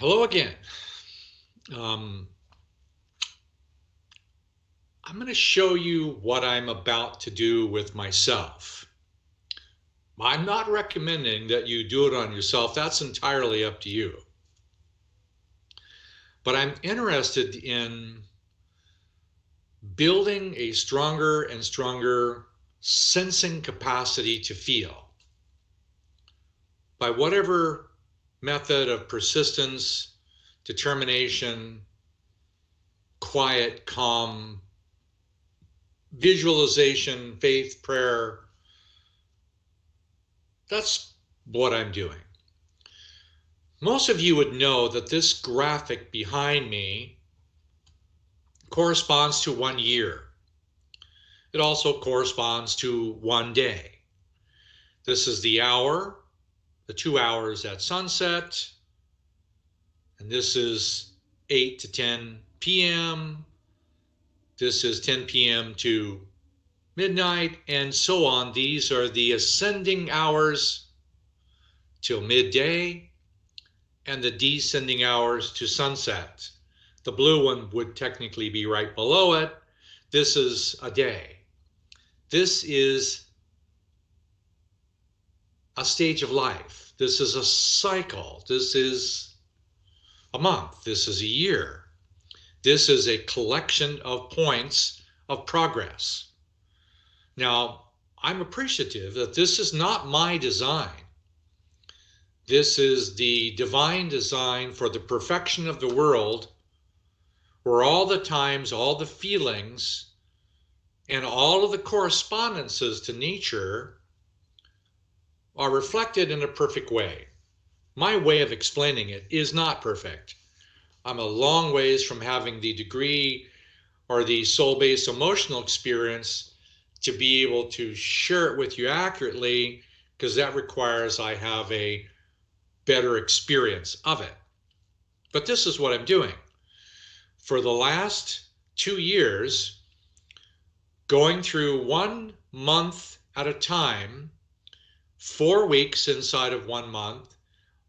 Hello again. Um, I'm going to show you what I'm about to do with myself. I'm not recommending that you do it on yourself. That's entirely up to you. But I'm interested in building a stronger and stronger sensing capacity to feel by whatever method of persistence, determination, quiet, calm, visualization, faith, prayer. That's what I'm doing. Most of you would know that this graphic behind me corresponds to one year. It also corresponds to one day. This is the hour, the two hours at sunset. And this is 8 to 10 p.m. This is 10 p.m. to midnight, and so on. These are the ascending hours till midday and the descending hours to sunset. The blue one would technically be right below it. This is a day. This is a stage of life. This is a cycle. This is a month. This is a year. This is a collection of points of progress. Now, I'm appreciative that this is not my design. This is the divine design for the perfection of the world, where all the times, all the feelings, and all of the correspondences to nature are reflected in a perfect way. My way of explaining it is not perfect. I'm a long ways from having the degree or the soul based emotional experience to be able to share it with you accurately because that requires I have a better experience of it. But this is what I'm doing. For the last two years, going through one month at a time, four weeks inside of one month,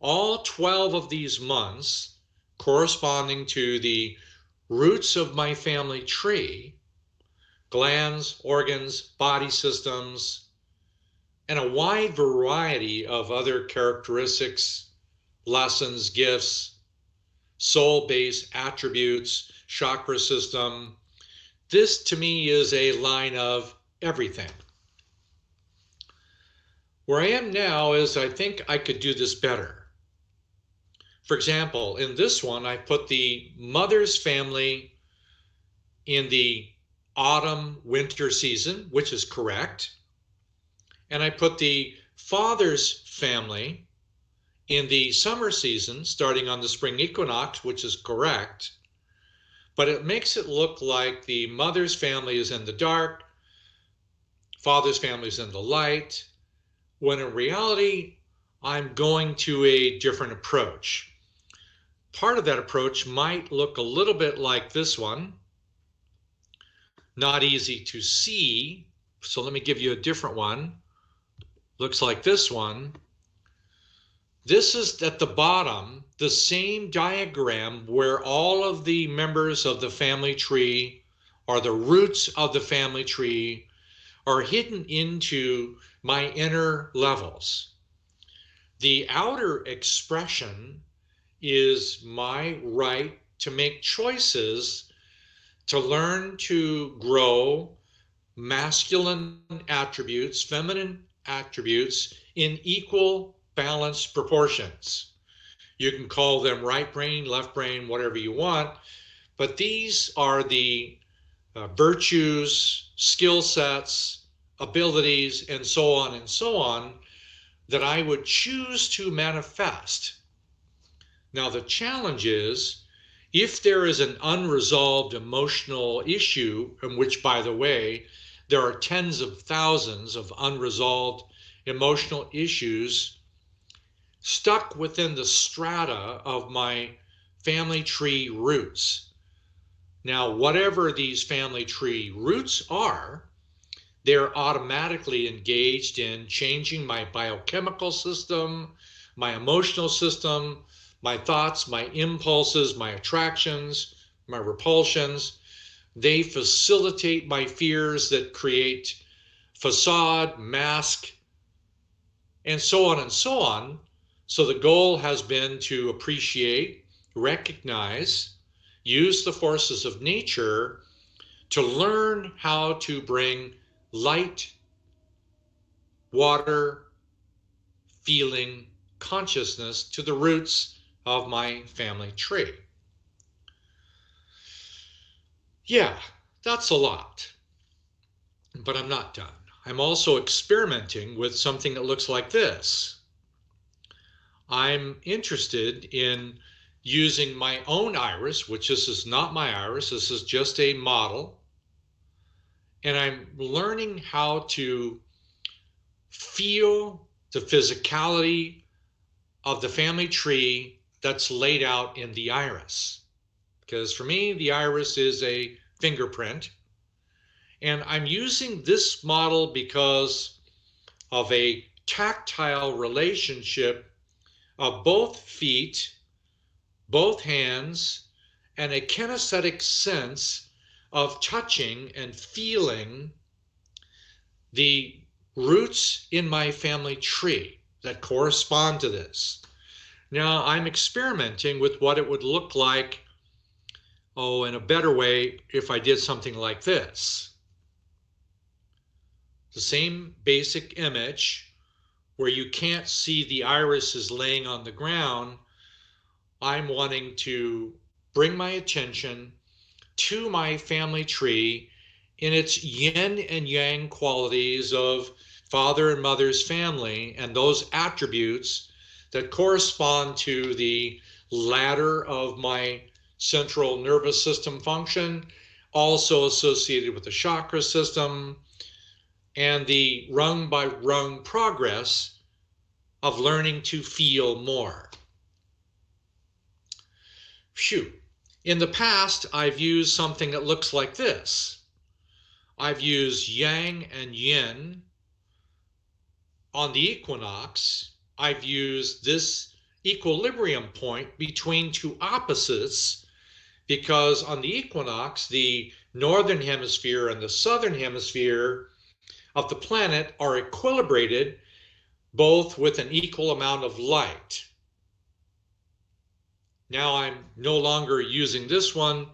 all 12 of these months corresponding to the roots of my family tree glands, organs, body systems, and a wide variety of other characteristics, lessons, gifts, soul based attributes, chakra system. This to me is a line of everything. Where I am now is I think I could do this better. For example, in this one, I put the mother's family in the autumn winter season, which is correct. And I put the father's family in the summer season, starting on the spring equinox, which is correct. But it makes it look like the mother's family is in the dark, father's family is in the light, when in reality, I'm going to a different approach. Part of that approach might look a little bit like this one. Not easy to see. So let me give you a different one. Looks like this one. This is at the bottom, the same diagram where all of the members of the family tree are the roots of the family tree are hidden into my inner levels. The outer expression is my right to make choices to learn to grow masculine attributes, feminine attributes in equal balanced proportions. You can call them right brain, left brain, whatever you want, but these are the uh, virtues, skill sets, abilities, and so on and so on, that I would choose to manifest. Now, the challenge is if there is an unresolved emotional issue, in which, by the way, there are tens of thousands of unresolved emotional issues stuck within the strata of my family tree roots. Now, whatever these family tree roots are, they're automatically engaged in changing my biochemical system, my emotional system, my thoughts, my impulses, my attractions, my repulsions. They facilitate my fears that create facade, mask, and so on and so on. So the goal has been to appreciate, recognize, use the forces of nature to learn how to bring light, water, feeling, consciousness to the roots of my family tree. Yeah, that's a lot. But I'm not done. I'm also experimenting with something that looks like this. I'm interested in using my own iris, which this is not my iris, this is just a model. And I'm learning how to feel the physicality of the family tree that's laid out in the iris. Because for me, the iris is a fingerprint. And I'm using this model because of a tactile relationship of both feet, both hands, and a kinesthetic sense of touching and feeling the roots in my family tree that correspond to this. Now I'm experimenting with what it would look like, oh, in a better way, if I did something like this. The same basic image where you can't see the iris is laying on the ground. I'm wanting to bring my attention to my family tree in its yin and yang qualities of father and mother's family and those attributes that correspond to the ladder of my central nervous system function, also associated with the chakra system, and the rung by rung progress of learning to feel more. Phew. In the past, I've used something that looks like this. I've used yang and yin on the equinox I've used this equilibrium point between two opposites because on the equinox, the northern hemisphere and the southern hemisphere of the planet are equilibrated both with an equal amount of light. Now I'm no longer using this one.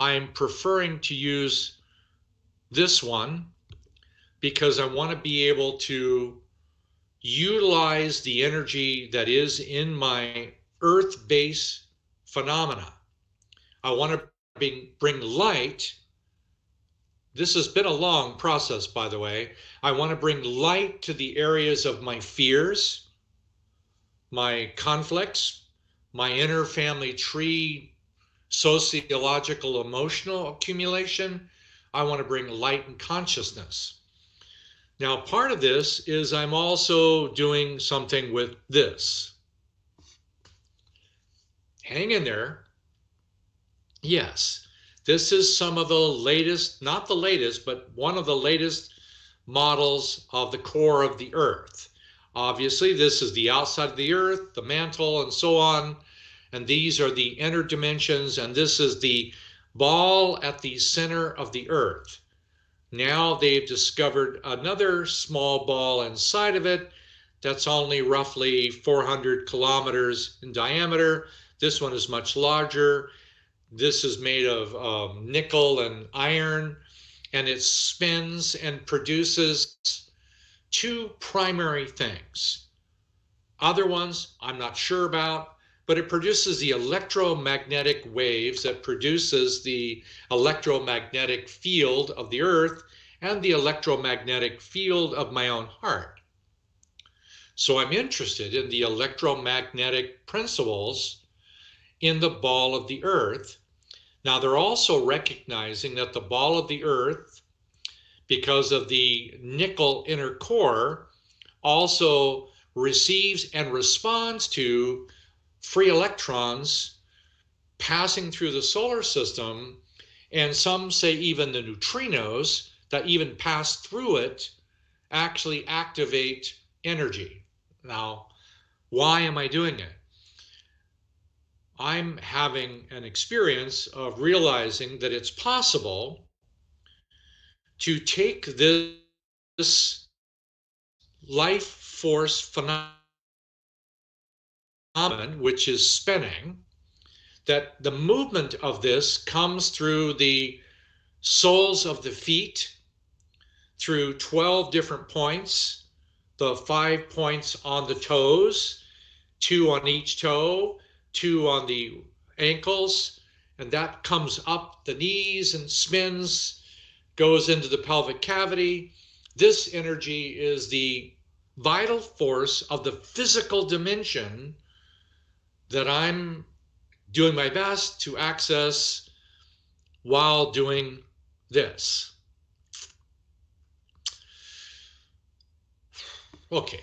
I'm preferring to use this one because I want to be able to utilize the energy that is in my earth base phenomena. I want to bring, bring light. This has been a long process, by the way. I want to bring light to the areas of my fears, my conflicts, my inner family tree, sociological, emotional accumulation. I want to bring light and consciousness. Now, part of this is I'm also doing something with this. Hang in there. Yes, this is some of the latest, not the latest, but one of the latest models of the core of the Earth. Obviously, this is the outside of the Earth, the mantle, and so on. And these are the inner dimensions, and this is the ball at the center of the Earth. Now they've discovered another small ball inside of it that's only roughly 400 kilometers in diameter. This one is much larger. This is made of um, nickel and iron, and it spins and produces two primary things. Other ones I'm not sure about, but it produces the electromagnetic waves that produces the electromagnetic field of the earth and the electromagnetic field of my own heart. So I'm interested in the electromagnetic principles in the ball of the earth. Now they're also recognizing that the ball of the earth, because of the nickel inner core, also receives and responds to free electrons passing through the solar system, and some say even the neutrinos that even pass through it actually activate energy. Now, why am I doing it? I'm having an experience of realizing that it's possible to take this life force phenomenon, which is spinning, that the movement of this comes through the soles of the feet, through 12 different points, the five points on the toes, two on each toe, two on the ankles, and that comes up the knees and spins, goes into the pelvic cavity. This energy is the vital force of the physical dimension that I'm doing my best to access while doing this. Okay.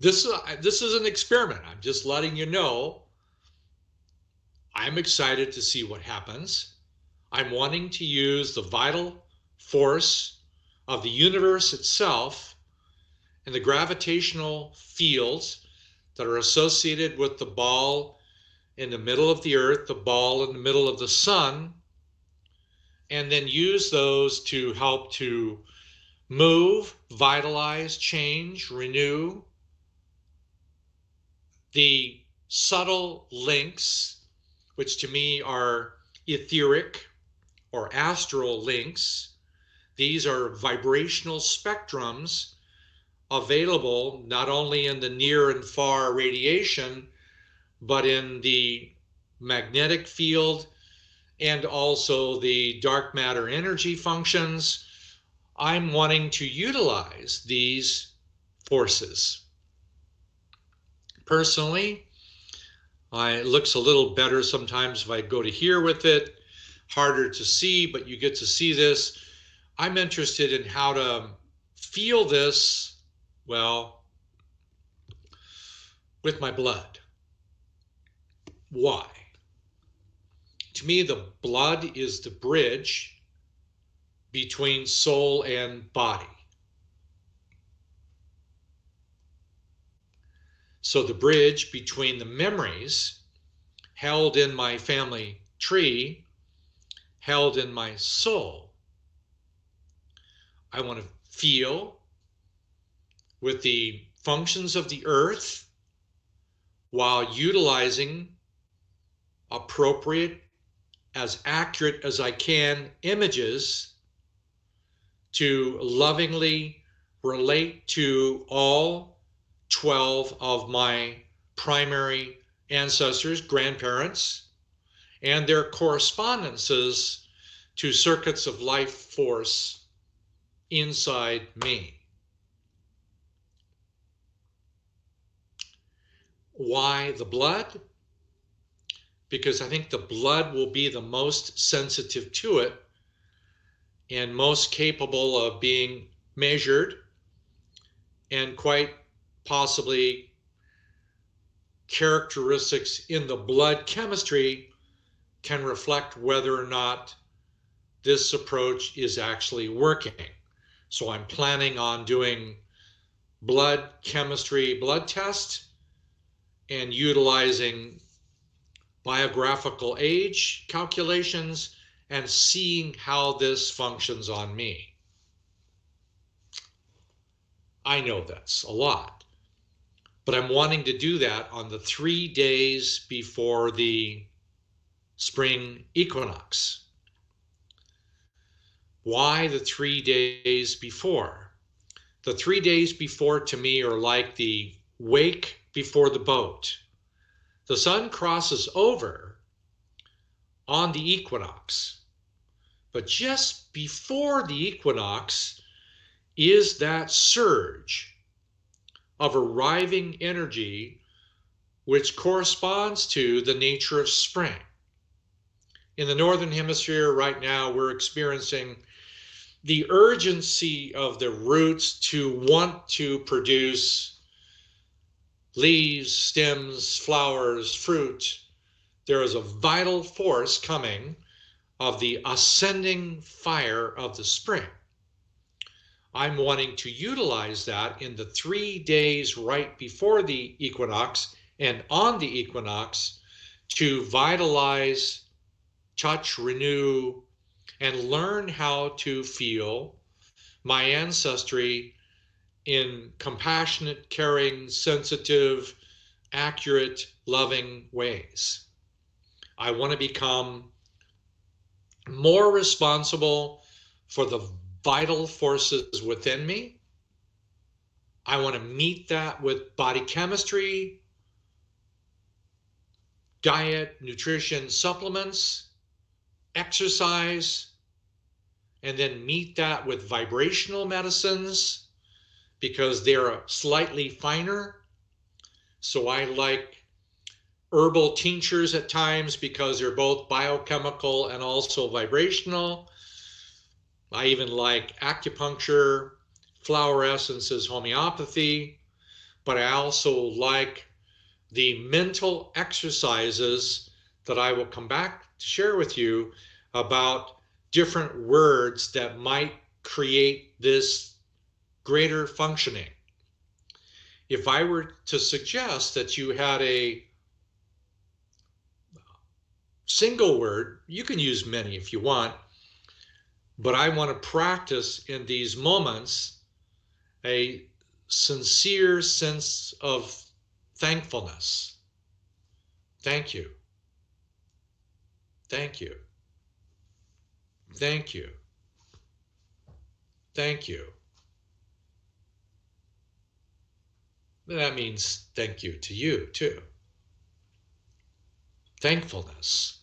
This, uh, this is an experiment. I'm just letting you know. I'm excited to see what happens. I'm wanting to use the vital force of the universe itself and the gravitational fields that are associated with the ball in the middle of the earth, the ball in the middle of the sun, and then use those to help to move, vitalize, change, renew. The subtle links, which to me are etheric or astral links, these are vibrational spectrums available not only in the near and far radiation, but in the magnetic field and also the dark matter energy functions. I'm wanting to utilize these forces. Personally, I, it looks a little better sometimes if I go to here with it, harder to see, but you get to see this. I'm interested in how to feel this well, with my blood. Why? To me, the blood is the bridge between soul and body. So, the bridge between the memories held in my family tree, held in my soul. I want to feel with the functions of the earth while utilizing appropriate, as accurate as I can images to lovingly relate to all 12 of my primary ancestors, grandparents, and their correspondences to circuits of life force inside me. Why the blood? Because I think the blood will be the most sensitive to it and most capable of being measured and quite possibly characteristics in the blood chemistry can reflect whether or not this approach is actually working. So I'm planning on doing blood chemistry blood test and utilizing biographical age calculations and seeing how this functions on me. I know that's a lot, but I'm wanting to do that on the three days before the spring equinox. Why the three days before? The three days before to me are like the wake before the boat. The sun crosses over on the equinox. But just before the equinox is that surge of arriving energy which corresponds to the nature of spring. In the Northern Hemisphere, right now, we're experiencing the urgency of the roots to want to produce leaves, stems, flowers, fruit. There is a vital force coming of the ascending fire of the spring. I'm wanting to utilize that in the three days right before the equinox and on the equinox to vitalize, touch, renew, and learn how to feel my ancestry in compassionate, caring, sensitive, accurate, loving ways. I want to become more responsible for the vital forces within me. I want to meet that with body chemistry, diet, nutrition, supplements, exercise, and then meet that with vibrational medicines because they're slightly finer. So I like herbal tinctures at times because they're both biochemical and also vibrational. I even like acupuncture, flower essences, homeopathy, but I also like the mental exercises that I will come back to share with you about different words that might create this greater functioning. If I were to suggest that you had a single word, you can use many if you want, but I want to practice in these moments a sincere sense of thankfulness. Thank you. Thank you. Thank you. Thank you. That means thank you to you too. Thankfulness.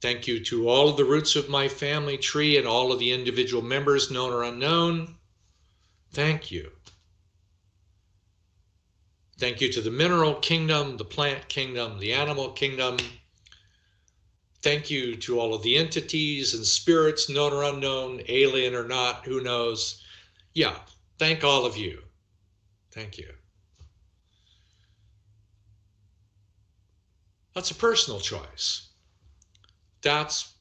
Thank you to all of the roots of my family tree and all of the individual members, known or unknown. Thank you. Thank you to the mineral kingdom, the plant kingdom, the animal kingdom, Thank you to all of the entities and spirits, known or unknown, alien or not, who knows. Yeah, thank all of you. Thank you. That's a personal choice. That's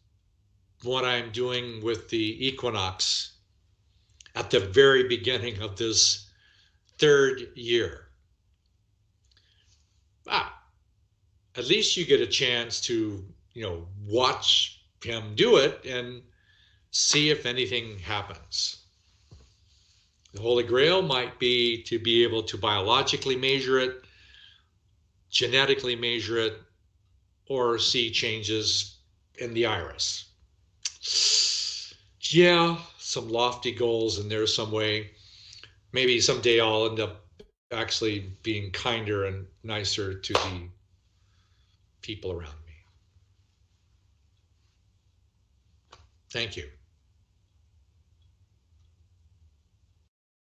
what I'm doing with the equinox at the very beginning of this third year. Ah, at least you get a chance to you know, watch him do it and see if anything happens. The Holy Grail might be to be able to biologically measure it, genetically measure it, or see changes in the iris. Yeah, some lofty goals in there some way. Maybe someday I'll end up actually being kinder and nicer to the people around me. Thank you.